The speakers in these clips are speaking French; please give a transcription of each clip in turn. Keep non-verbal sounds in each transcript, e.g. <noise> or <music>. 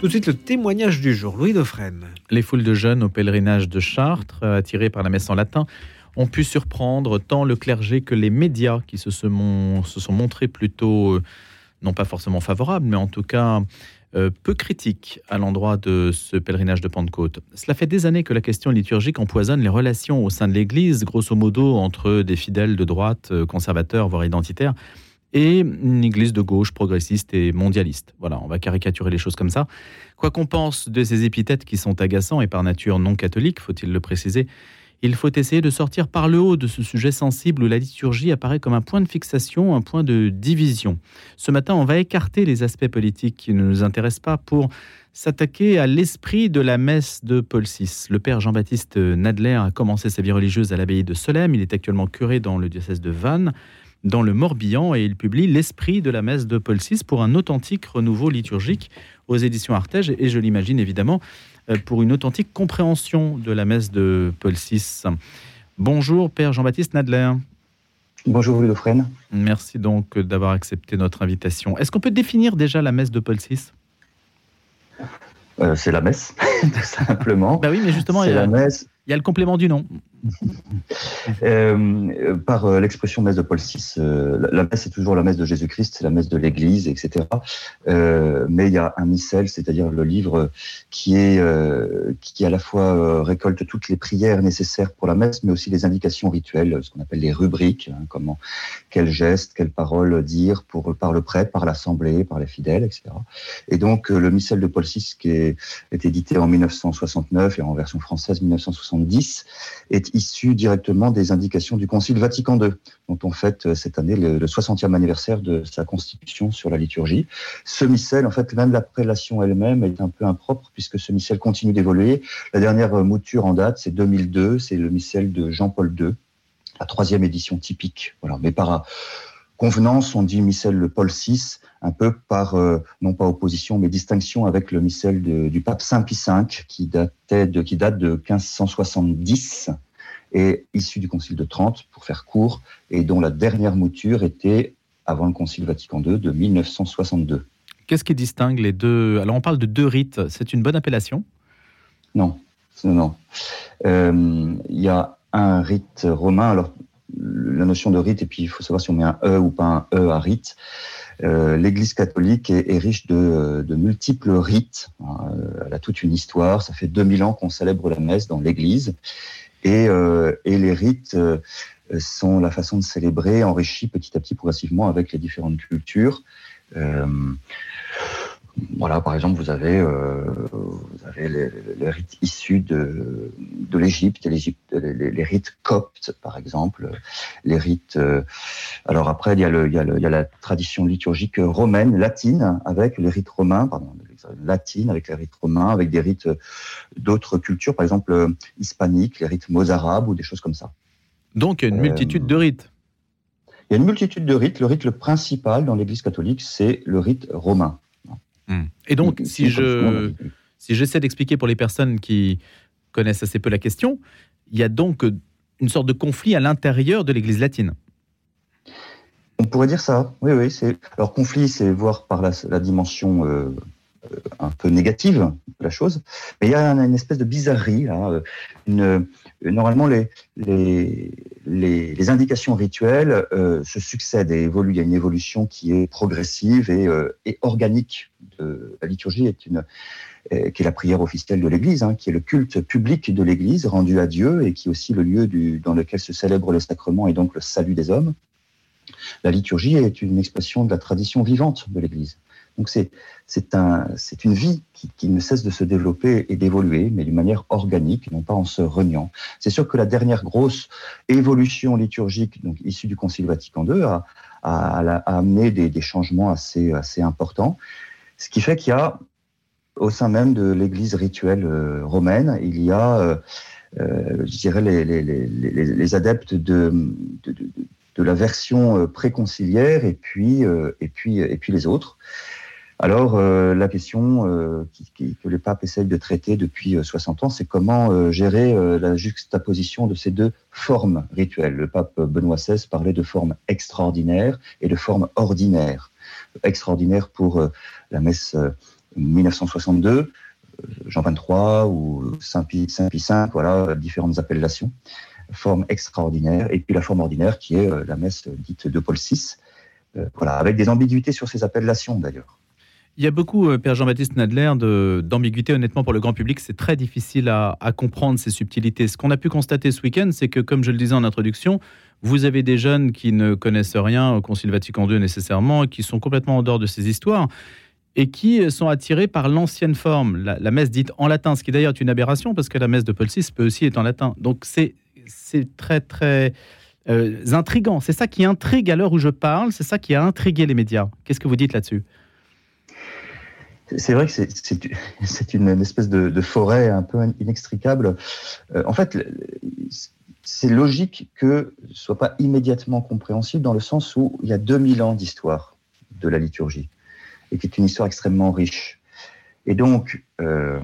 Tout de suite, le témoignage du jour, Louis Dauphren. Les foules de jeunes au pèlerinage de Chartres, attirés par la messe en latin, ont pu surprendre tant le clergé que les médias qui se, sont, montrés plutôt, euh, non pas forcément favorables, mais en tout cas euh, peu critiques à l'endroit de ce pèlerinage de Pentecôte. Cela fait des années que la question liturgique empoisonne les relations au sein de l'Église, grosso modo entre des fidèles de droite, euh, conservateurs, voire identitaires, et une église de gauche progressiste et mondialiste. Voilà, on va caricaturer les choses comme ça. Quoi qu'on pense de ces épithètes qui sont agaçants et par nature non catholiques, faut-il le préciser, il faut essayer de sortir par le haut de ce sujet sensible où la liturgie apparaît comme un point de fixation, un point de division. Ce matin, on va écarter les aspects politiques qui ne nous intéressent pas pour s'attaquer à l'esprit de la messe de Paul VI. Le père Jean-Baptiste Nadler a commencé sa vie religieuse à l'abbaye de Solesmes. Il est actuellement curé dans le diocèse de Vannes dans le Morbihan et il publie L'esprit de la messe de Paul VI pour un authentique renouveau liturgique aux éditions Artege et je l'imagine évidemment euh, pour une authentique compréhension de la messe de Paul VI. Bonjour Père Jean-Baptiste Nadler. Bonjour Louis Merci donc d'avoir accepté notre invitation. Est-ce qu'on peut définir déjà la messe de Paul VI euh, C'est la messe, <laughs> tout simplement. Bah oui, mais justement, il y, a, la messe. il y a le complément du nom. <laughs> Euh, par euh, l'expression messe de Paul VI, euh, la, messe est toujours la messe de Jésus-Christ, c'est la messe de l'Église, etc. mais il y a un missel, c'est-à-dire le livre qui est qui à la fois récolte toutes les prières nécessaires pour la messe, mais aussi les indications rituelles, ce qu'on appelle les rubriques, hein, comment, quels gestes, quelles paroles dire pour par le prêtre, par l'assemblée, par les fidèles, etc. Et donc le missel de Paul VI qui est, est édité en 1969 et en version française 1970 est issu directement des indications du Concile Vatican II, dont on fête euh, cette année le, 60e anniversaire de sa constitution sur la liturgie. Ce missel, en fait, même l'appellation elle-même est un peu impropre, puisque ce missel continue d'évoluer. La dernière euh, mouture en date, c'est 2002, c'est le missel de Jean-Paul II, la troisième édition typique. Mais par convenance, on dit missel de Paul VI, un peu par, euh, non pas opposition, mais distinction avec le missel du pape Saint Pie V, qui date de 1570 et issu du Concile de Trente, pour faire court, et dont la dernière mouture était avant le Concile Vatican II de 1962. Qu'est-ce qui distingue les deux? Alors on parle de deux rites, c'est une bonne appellation? Non, non. Euh, il y a un rite romain, alors la notion de rite, et puis il faut savoir si on met un E ou pas un E à rite. Euh, L'Église catholique est, riche de, multiples rites. Euh, elle a toute une histoire. Ça fait 2000 ans qu'on célèbre la messe dans l'Église. Et, euh, et les rites euh, sont la façon de célébrer, enrichis petit à petit progressivement avec les différentes cultures. Euh, voilà, par exemple, vous avez, euh, vous avez les, les, rites issus de, de l'Égypte, les, les, rites coptes, par exemple, les rites. Euh, alors après, il y, a le, il, y a le, il y a la tradition liturgique romaine, latine, avec les rites romains, pardon, latine, avec les rites romains, avec des rites d'autres cultures, par exemple euh, hispaniques, les rites mozarabes ou des choses comme ça. Donc il y a une multitude de rites. Il y a une multitude de rites. Le rite le principal dans l'Église catholique, c'est le rite romain. Hmm. Et donc, si je si j'essaie d'expliquer pour les personnes qui connaissent assez peu la question, il y a donc une sorte de conflit à l'intérieur de l'Église latine. On pourrait dire ça. Oui, oui. C'est alors conflit, c'est voir par la, la dimension euh, un peu négative la chose, mais il y a une espèce de bizarrerie. Là. Une, normalement, les, indications rituelles euh, se succèdent et évoluent. Il y a une évolution qui est progressive et, euh, organique. La liturgie est une, euh, qui est la prière officielle de l'Église, hein, qui est le culte public de l'Église rendu à Dieu et qui est aussi le lieu dans lequel se célèbrent les sacrements et donc le salut des hommes. La liturgie est une expression de la tradition vivante de l'Église. Donc c'est c'est un une vie qui, ne cesse de se développer et d'évoluer, mais d'une manière organique, non pas en se reniant. C'est sûr que la dernière grosse évolution liturgique, donc issue du Concile Vatican II, a, amené des, changements assez assez importants, ce qui fait qu'il y a au sein même de l'Église rituelle euh, romaine, il y a euh, euh, je dirais les, les, les, adeptes de, de, la version préconciliaire et puis, et, puis, et puis les autres. Alors, euh, la question euh, que le pape essaye de traiter depuis 60 euh, ans, c'est comment euh, gérer euh, la juxtaposition de ces deux formes rituelles. Le pape Benoît XVI parlait de forme extraordinaire et de forme ordinaire. Extraordinaire pour la messe 1962, Jean 23 ou Saint Pie, Saint Pie V, voilà, différentes appellations, forme extraordinaire, et puis la forme ordinaire qui est la messe dite de Paul VI, voilà, avec des ambiguïtés sur ces appellations d'ailleurs. Il y a beaucoup, euh, Père Jean-Baptiste Nadler, d'ambiguïté. Honnêtement, pour le grand public, c'est très difficile à, comprendre ces subtilités. Ce qu'on a pu constater ce week-end, c'est que, comme je le disais en introduction, vous avez des jeunes qui ne connaissent rien au Concile Vatican II nécessairement, qui sont complètement en dehors de ces histoires et qui sont attirés par l'ancienne forme, la, messe dite en latin, ce qui d'ailleurs est une aberration parce que la messe de Paul VI peut aussi être en latin. Donc c'est très très euh, intrigant. C'est ça qui intrigue à l'heure où je parle, c'est ça qui a intrigué les médias. Qu'est-ce que vous dites là-dessus? C'est vrai que c'est une, espèce de, forêt un peu inextricable. Euh, en fait, c'est logique que ce soit pas immédiatement compréhensible dans le sens où il y a 2000 ans d'histoire de la liturgie et qui est une histoire extrêmement riche. Et donc, euh,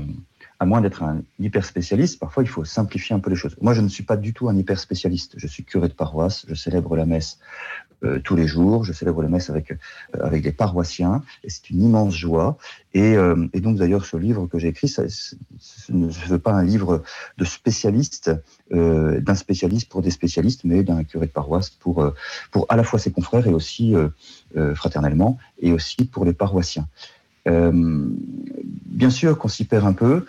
à moins d'être un hyper spécialiste, parfois il faut simplifier un peu les choses. Moi, je ne suis pas du tout un hyper spécialiste. Je suis curé de paroisse, je célèbre la messe euh, tous les jours. Je célèbre la messe avec, euh, avec les paroissiens et c'est une immense joie. Et, euh, donc d'ailleurs, ce livre que j'ai écrit, ce ne veut pas un livre de spécialiste, d'un spécialiste pour des spécialistes, mais d'un curé de paroisse pour, pour à la fois ses confrères et aussi fraternellement, et aussi pour les paroissiens. bien sûr qu'on s'y perd un peu.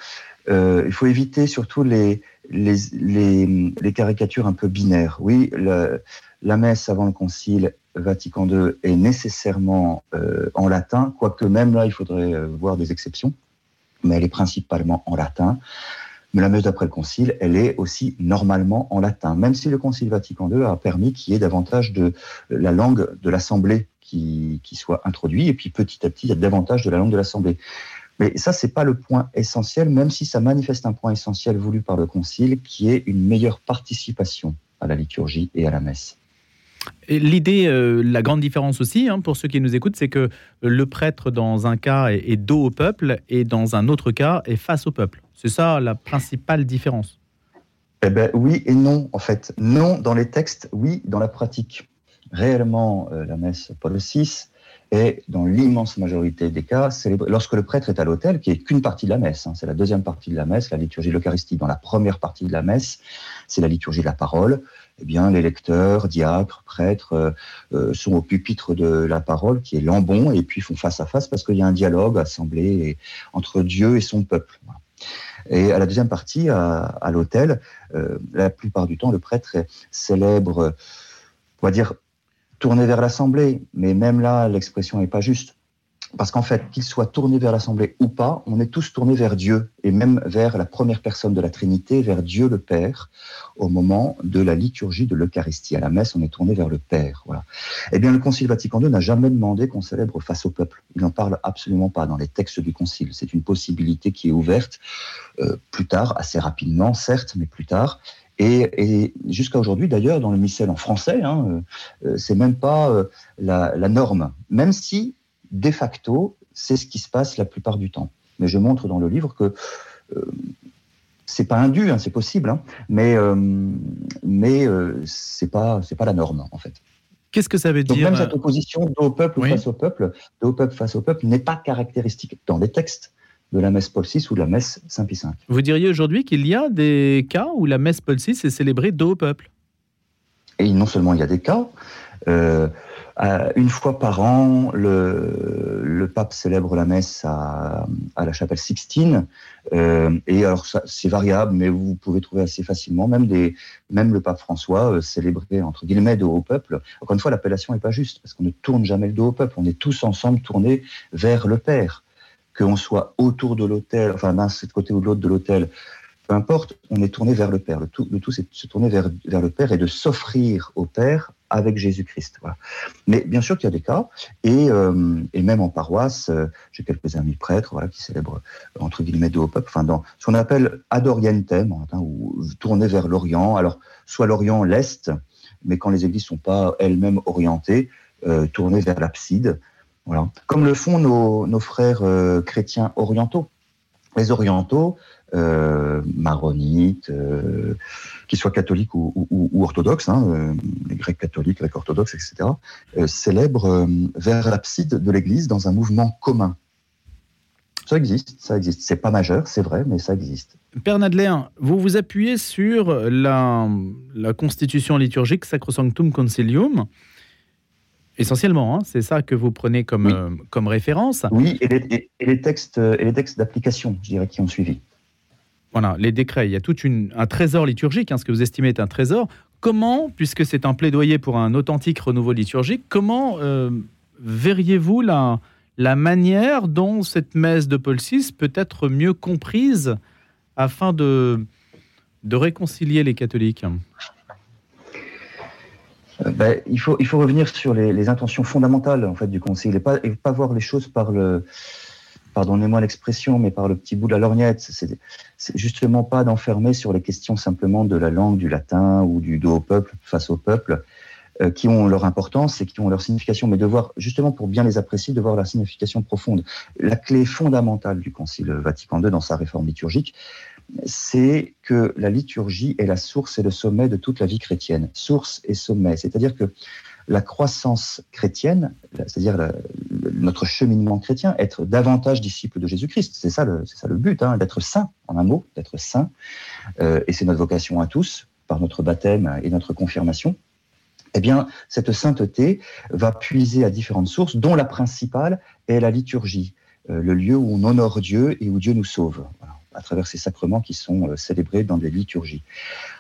Il faut éviter surtout les, caricatures un peu binaires. Oui, la messe avant le concile Vatican II est nécessairement euh, en latin, quoique même là, il faudrait euh, voir des exceptions, mais elle est principalement en latin. Mais la messe d'après le concile, elle est aussi normalement en latin, même si le concile Vatican II a permis qu'il y ait davantage de la langue de l'Assemblée qui soit introduite, et puis petit à petit, il y a davantage de la langue de l'Assemblée. Mais ça, c'est pas le point essentiel, même si ça manifeste un point essentiel voulu par le concile, qui est une meilleure participation à la liturgie et à la messe. L'idée, euh, la grande différence aussi, hein, pour ceux qui nous écoutent, c'est que le prêtre, dans un cas, est, dos au peuple et dans un autre cas, est face au peuple. C'est ça la principale différence. Eh ben, oui et non, en fait. Non dans les textes, oui dans la pratique. Réellement, euh, la messe Paul VI est, dans l'immense majorité des cas, lorsque le prêtre est à l'autel, qui est qu'une partie de la messe. Hein. c'est la deuxième partie de la messe, la liturgie de l'Eucharistie. Dans la première partie de la messe, c'est la liturgie de la parole eh bien, les lecteurs, diacres, prêtres euh, euh, sont au pupitre de la parole, qui est l'ambon, et puis font face à face parce qu'il y a un dialogue assemblé entre Dieu et son peuple. Et à la deuxième partie, à, l'autel, euh, la plupart du temps, le prêtre célèbre, on va dire, tourné vers l'assemblée, mais même là, l'expression n'est pas juste. Parce qu'en fait, qu'il soit tourné vers l'Assemblée ou pas, on est tous tournés vers Dieu, et même vers la première personne de la Trinité, vers Dieu le Père, au moment de la liturgie de l'Eucharistie. À la messe, on est tourné vers le Père. Eh bien, le Concile Vatican II n'a jamais demandé qu'on célèbre face au peuple. Il n'en parle absolument pas dans les textes du Concile. C'est une possibilité qui est ouverte euh, plus tard, assez rapidement, certes, mais plus tard. Et, jusqu'à aujourd'hui, d'ailleurs, dans le missel en français, hein, euh, c'est même pas euh, la, la norme. Même si de facto, c'est ce qui se passe la plupart du temps. Mais je montre dans le livre que euh, c'est pas indu, hein, c'est possible, hein, mais euh, mais euh, c'est pas c'est pas la norme en fait. Qu'est-ce que ça veut dire Même cette opposition de peuple face au peuple, de peuple face au peuple, n'est pas caractéristique dans les textes de la messe Paul VI ou de la messe Saint Pie V. Vous diriez aujourd'hui qu'il y a des cas où la messe Paul VI est célébrée dos au peuple? Et non seulement il y a des cas, euh, une fois par an, le, le, pape célèbre la messe à, à la chapelle Sixtine. Euh, et alors, c'est variable, mais vous pouvez trouver assez facilement, même, des, même le pape François euh, célébrait entre guillemets dos au peuple. Encore une fois, l'appellation n'est pas juste, parce qu'on ne tourne jamais le dos au peuple. On est tous ensemble tournés vers le Père. Qu'on soit autour de l'autel, enfin d'un côté ou de l'autre de l'autel, peu importe, on est tourné vers le Père. Le tout, le tout c'est de se tourner vers, vers le Père et de s'offrir au Père avec Jésus-Christ. Mais bien sûr qu'il y a des cas, et, euh, et même en paroisse, euh, j'ai quelques amis prêtres voilà, qui célèbrent, euh, entre guillemets, de haut peuple, enfin, dans ce qu'on appelle ad orientem, hein, ou tourner vers l'Orient. Alors, soit l'Orient, l'Est, mais quand les églises sont pas elles-mêmes orientées, euh, tourner vers l'abside. Comme le font nos, frères chrétiens orientaux. Les orientaux, euh, maronites, euh, qu'ils soient catholiques ou, orthodoxes, hein, euh, les Grecs catholiques, Grecs orthodoxes, etc., célèbrent vers l'abside de l'Église dans un mouvement commun. Ça existe, ça existe. C'est pas majeur, c'est vrai, mais ça existe. Père Nadler, vous vous appuyez sur la constitution liturgique Sacrosanctum Concilium. Essentiellement, hein, c'est ça que vous prenez comme, euh, comme référence. Oui, et les, et les textes, et les textes d'application, je dirais, qui ont suivi. Voilà, les décrets. Il y a tout un trésor liturgique, hein, ce que vous estimez est un trésor. Comment, puisque c'est un plaidoyer pour un authentique renouveau liturgique, comment euh, verriez-vous la, la manière dont cette messe de Paul VI peut être mieux comprise afin de, de réconcilier les catholiques? Ben, il, faut, il faut revenir sur les, intentions fondamentales en fait, du Concile et pas, et pas voir les choses par le, pardonnez-moi l'expression, mais par le petit bout de la lorgnette. C'est justement pas d'enfermer sur les questions simplement de la langue, du latin ou du dos au peuple face au peuple, euh, qui ont leur importance et qui ont leur signification, mais de voir, justement pour bien les apprécier, de voir la signification profonde. La clé fondamentale du Concile Vatican II dans sa réforme liturgique, c'est que la liturgie est la source et le sommet de toute la vie chrétienne. Source et sommet. C'est-à-dire que la croissance chrétienne, c'est-à-dire notre cheminement chrétien, être davantage disciple de Jésus-Christ. C'est ça le, ça but, hein, d'être saint, en un mot, d'être saint. Euh, et c'est notre vocation à tous, par notre baptême et notre confirmation. Eh bien, cette sainteté va puiser à différentes sources, dont la principale est la liturgie, euh, le lieu où on honore Dieu et où Dieu nous sauve. À travers ces sacrements qui sont euh, célébrés dans des liturgies.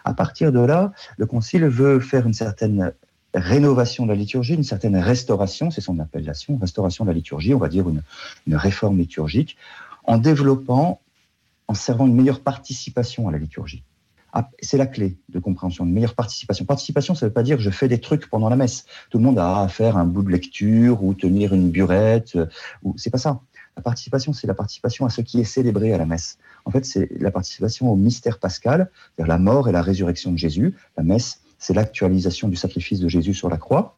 À partir de là, le Concile veut faire une certaine rénovation de la liturgie, une certaine restauration, c'est son appellation, restauration de la liturgie, on va dire une, réforme liturgique, en développant, en servant une meilleure participation à la liturgie. Ah, c'est la clé de compréhension, une meilleure participation. Participation, ça ne veut pas dire je fais des trucs pendant la messe. Tout le monde a à faire un bout de lecture ou tenir une burette. Euh, ou c'est pas ça. La participation, c'est la participation à ce qui est célébré à la messe. En fait, c'est la participation au mystère pascal, c'est-à-dire la mort et la résurrection de Jésus. La messe, c'est l'actualisation du sacrifice de Jésus sur la croix.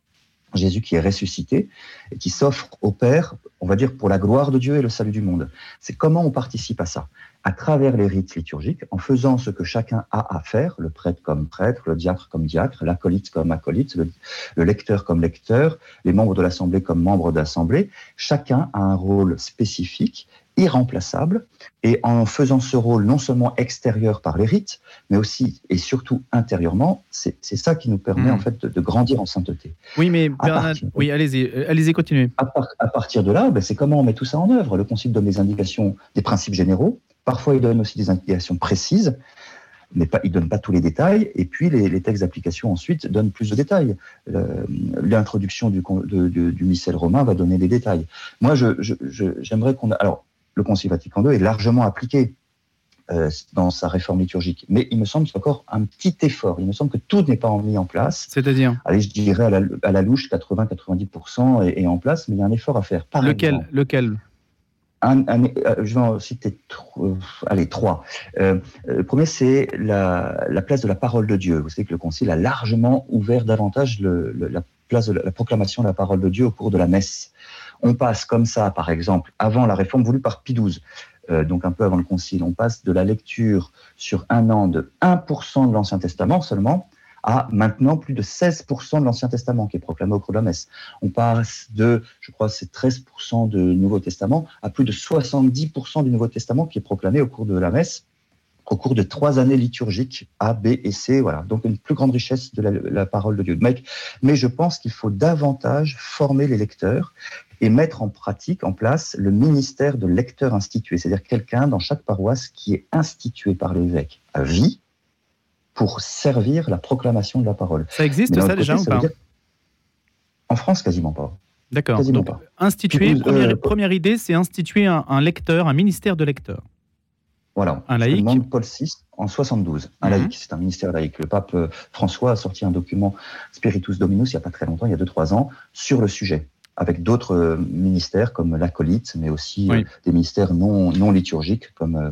Jésus qui est ressuscité et qui s'offre au Père, on va dire, pour la gloire de Dieu et le salut du monde. C'est comment on participe à ça? À travers les rites liturgiques, en faisant ce que chacun a à faire, le prêtre comme prêtre, le diacre comme diacre, l'acolyte comme acolyte, le, le, lecteur comme lecteur, les membres de l'Assemblée comme membres d'Assemblée. Chacun a un rôle spécifique irremplaçable. Et en faisant ce rôle non seulement extérieur par les rites, mais aussi et surtout intérieurement, c'est ça qui nous permet hmm. en fait de, grandir en sainteté. Oui, mais Bernard, oui, allez-y, euh, allez-y, continuez. À, partir de là, ben, c'est comment on met tout ça en œuvre. Le Concile donne des indications, des principes généraux. Parfois, il donne aussi des indications précises mais pas, il donne pas tous les détails. Et puis les, textes d'application ensuite donnent plus de détails. L'introduction du, du, missel romain va donner des détails. Moi, j'aimerais qu'on. Alors, le Concile Vatican II est largement appliqué euh, dans sa réforme liturgique. Mais il me semble qu'il y a encore un petit effort. Il me semble que tout n'est pas mis en place. C'est-à-dire Allez, je dirais à la, à la louche, 80-90% est, en place, mais il y a un effort à faire. Par lequel Lequel un, euh, je vais en citer euh, allez, trois. le premier, c'est la, place de la parole de Dieu. Vous savez que le Concile a largement ouvert davantage la place de la proclamation de la parole de Dieu au cours de la messe. On passe comme ça, par exemple, avant la réforme voulue par XII, euh, donc un peu avant le Concile, on passe de la lecture sur un an de 1% de l'Ancien Testament seulement à maintenant plus de 16% de l'Ancien Testament qui est proclamé au cours de la messe. On passe de, je crois, c'est 13% de Nouveau Testament à plus de 70% du Nouveau Testament qui est proclamé au cours de la messe au cours de trois années liturgiques A, B et C. Voilà, donc une plus grande richesse de la, parole de Dieu. Mais je pense qu'il faut davantage former les lecteurs et mettre en pratique, en place, le ministère de lecteur institué, c'est-à-dire quelqu'un dans chaque paroisse qui est institué par l'évêque à vie pour servir la proclamation de la parole. Ça existe ça déjà ou pas En France, quasiment pas. D'accord. Donc, pas. instituer, première, euh, première idée, c'est instituer un, lecteur, un ministère de lecteur. Voilà. Un laïc. Paul VI en 72. Un mhm. laïc, c'est un ministère laïque. Le pape euh, François a sorti un document Spiritus Dominus il n'y a pas très longtemps, il y a 2-3 ans, sur le sujet avec d'autres euh, ministères comme l'acolyte, mais aussi euh, des ministères non, non liturgiques comme, euh,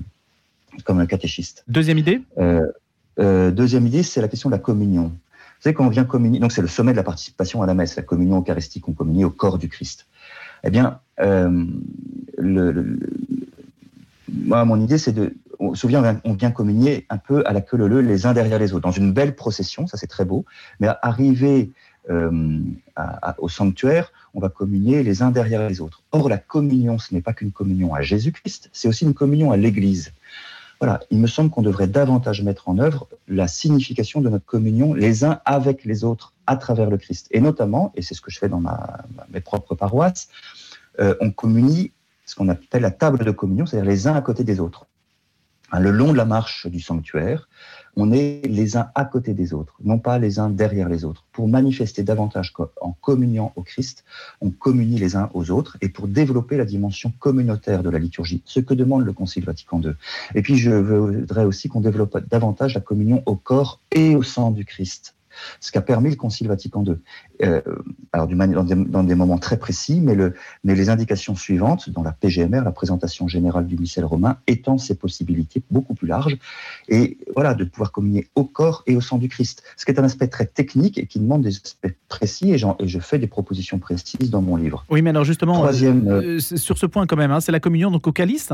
comme le catéchiste. Deuxième idée? Deuxième idée, c'est la question de la communion. Vous savez, quand on vient communier, donc c'est le sommet de la participation à la messe, la communion eucharistique, on communie au corps du Christ. Eh bien, le, moi, mon idée, c'est de. On se souvient, on vient communier un peu à la queue leu les uns derrière les autres, dans une belle procession, ça c'est très beau, mais arriver euh, au sanctuaire, on va communier les uns derrière les autres. Or, la communion, ce n'est pas qu'une communion à Jésus-Christ, c'est aussi une communion à l'Église. Voilà, il me semble qu'on devrait davantage mettre en œuvre la signification de notre communion les uns avec les autres à travers le Christ. Et notamment, et c'est ce que je fais dans ma, mes propres paroisses, euh, on communie ce qu'on appelle la table de communion, c'est-à-dire les uns à côté des autres. Hein, le long de la marche du sanctuaire, on est les uns à côté des autres, non pas les uns derrière les autres. Pour manifester davantage en communiant au Christ, on communie les uns aux autres et pour développer la dimension communautaire de la liturgie, ce que demande le Concile Vatican II. Et puis je voudrais aussi qu'on développe davantage la communion au corps et au sang du Christ ce qu'a permis le Concile Vatican II. Euh, alors, dans des, dans, des, moments très précis, mais, le, mais les indications suivantes, dans la PGMR, la présentation générale du missel romain, étend ces possibilités beaucoup plus larges, et voilà, de pouvoir communier au corps et au sang du Christ, ce qui est un aspect très technique et qui demande des aspects précis, et, et je fais des propositions précises dans mon livre. Oui, mais alors justement, Troisième, euh, sur ce point quand même, hein, c'est la communion donc au calice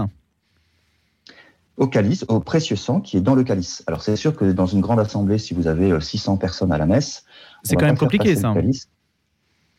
au calice, au précieux sang qui est dans le calice. Alors c'est sûr que dans une grande assemblée, si vous avez 600 euh, personnes à la messe, c'est quand même compliqué ça.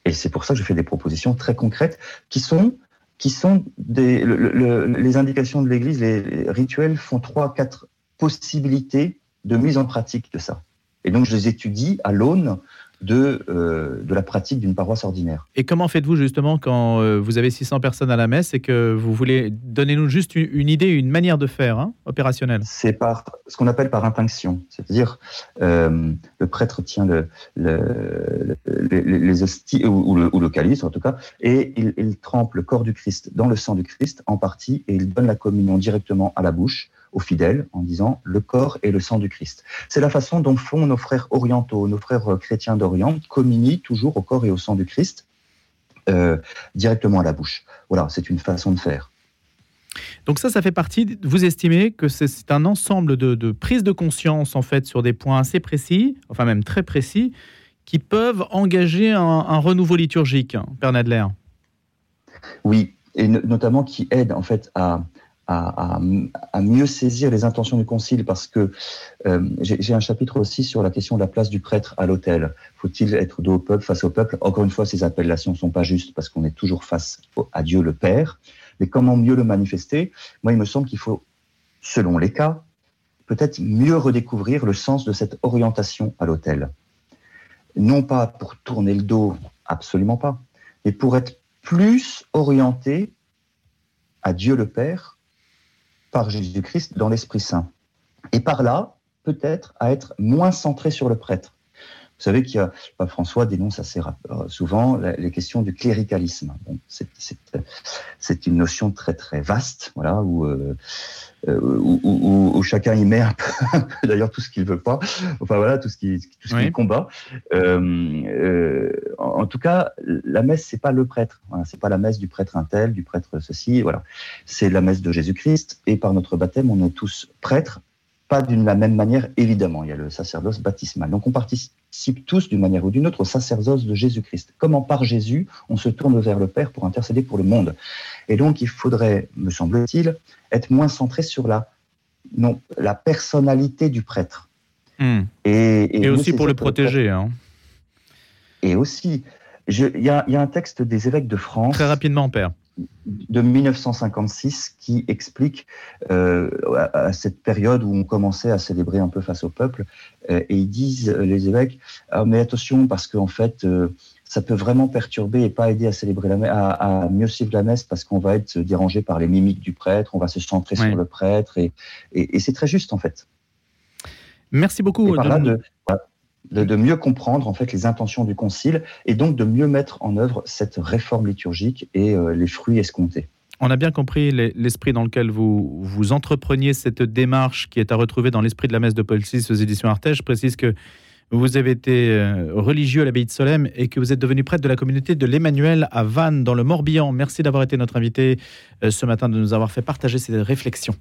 Et c'est pour ça que je fais des propositions très concrètes qui sont qui sont des, les indications de l'Église, les rituels font trois, quatre possibilités de mise en pratique de ça. Et donc je les étudie à l'aune de, euh, de la pratique d'une paroisse ordinaire. Et comment faites-vous justement quand euh, vous avez 600 personnes à la messe et que vous voulez donner-nous juste une, idée, une manière de faire hein, opérationnelle? C'est par ce qu'on appelle par intinction, c'est-à-dire euh, le prêtre tient le, les hosties ou, le, ou, calice en tout cas et il, il trempe le corps du Christ dans le sang du Christ en partie et il donne la communion directement à la bouche aux fidèles en disant le corps et le sang du Christ. C'est la façon dont font nos frères orientaux, nos frères euh, chrétiens d'Orient, communient toujours au corps et au sang du Christ euh, directement à la bouche. Voilà, c'est une façon de faire. Donc ça, ça fait partie, vous estimez que c'est un ensemble de, de prises de conscience en fait sur des points assez précis, enfin même très précis, qui peuvent engager un, renouveau liturgique, hein, Père Nadler? Oui, et notamment qui aident en fait à, à, mieux saisir les intentions du concile parce que euh, j'ai un chapitre aussi sur la question de la place du prêtre à l'autel. Faut-il être dos au peuple, face au peuple? Encore une fois, ces appellations ne sont pas justes parce qu'on est toujours face à Dieu le Père. Mais comment mieux le manifester? Moi, il me semble qu'il faut, selon les cas, peut-être mieux redécouvrir le sens de cette orientation à l'autel. Non pas pour tourner le dos, absolument pas, mais pour être plus orienté à Dieu le Père par Jésus-Christ dans l'Esprit Saint. Et par là, peut-être à être moins centré sur le prêtre. Vous savez qu'il y a, François dénonce assez euh, souvent les questions du cléricalisme. Bon, c'est une notion très très vaste, voilà, où, euh, euh, où, chacun y met un peu, <laughs> d'ailleurs tout ce qu'il veut pas, enfin voilà, tout ce qui, tout ce combat. en, tout cas, la messe c'est pas le prêtre, voilà, c'est pas la messe du prêtre intel, du prêtre ceci, voilà, c'est la messe de Jésus-Christ. Et par notre baptême on est tous prêtres pas d'une la même manière, évidemment. Il y a le sacerdoce baptismal. Donc on participe tous d'une manière ou d'une autre au sacerdoce de Jésus-Christ. Comment par Jésus, on se tourne vers le Père pour intercéder pour le monde. Et donc il faudrait, me semble-t-il, être moins centré sur la, non, la personnalité du prêtre. Hmm. Et, aussi pour le protéger. Hein. Et aussi, il y, a un texte des évêques de France. Très rapidement, Père de 1956 qui explique euh, à, cette période où on commençait à célébrer un peu face au peuple, euh, et ils disent, euh, les évêques, ah, mais attention parce qu'en fait, ça peut vraiment perturber et pas aider à célébrer la à, mieux suivre la messe parce qu'on va être dérangé par les mimiques du prêtre, on va se centrer sur le prêtre, et, et, c'est très juste en fait. Merci beaucoup. de de, mieux comprendre en fait les intentions du concile et donc de mieux mettre en œuvre cette réforme liturgique et euh, les fruits escomptés. On a bien compris l'esprit dans lequel vous, vous entrepreniez cette démarche qui est à retrouver dans l'esprit de la messe de Paul VI aux éditions Artege. Je précise que vous avez été euh, religieux à l'abbaye de Solem et que vous êtes devenu prêtre de la communauté de l'Emmanuel à Vannes, dans le Morbihan. Merci d'avoir été notre invité euh, ce matin, de nous avoir fait partager ces réflexions.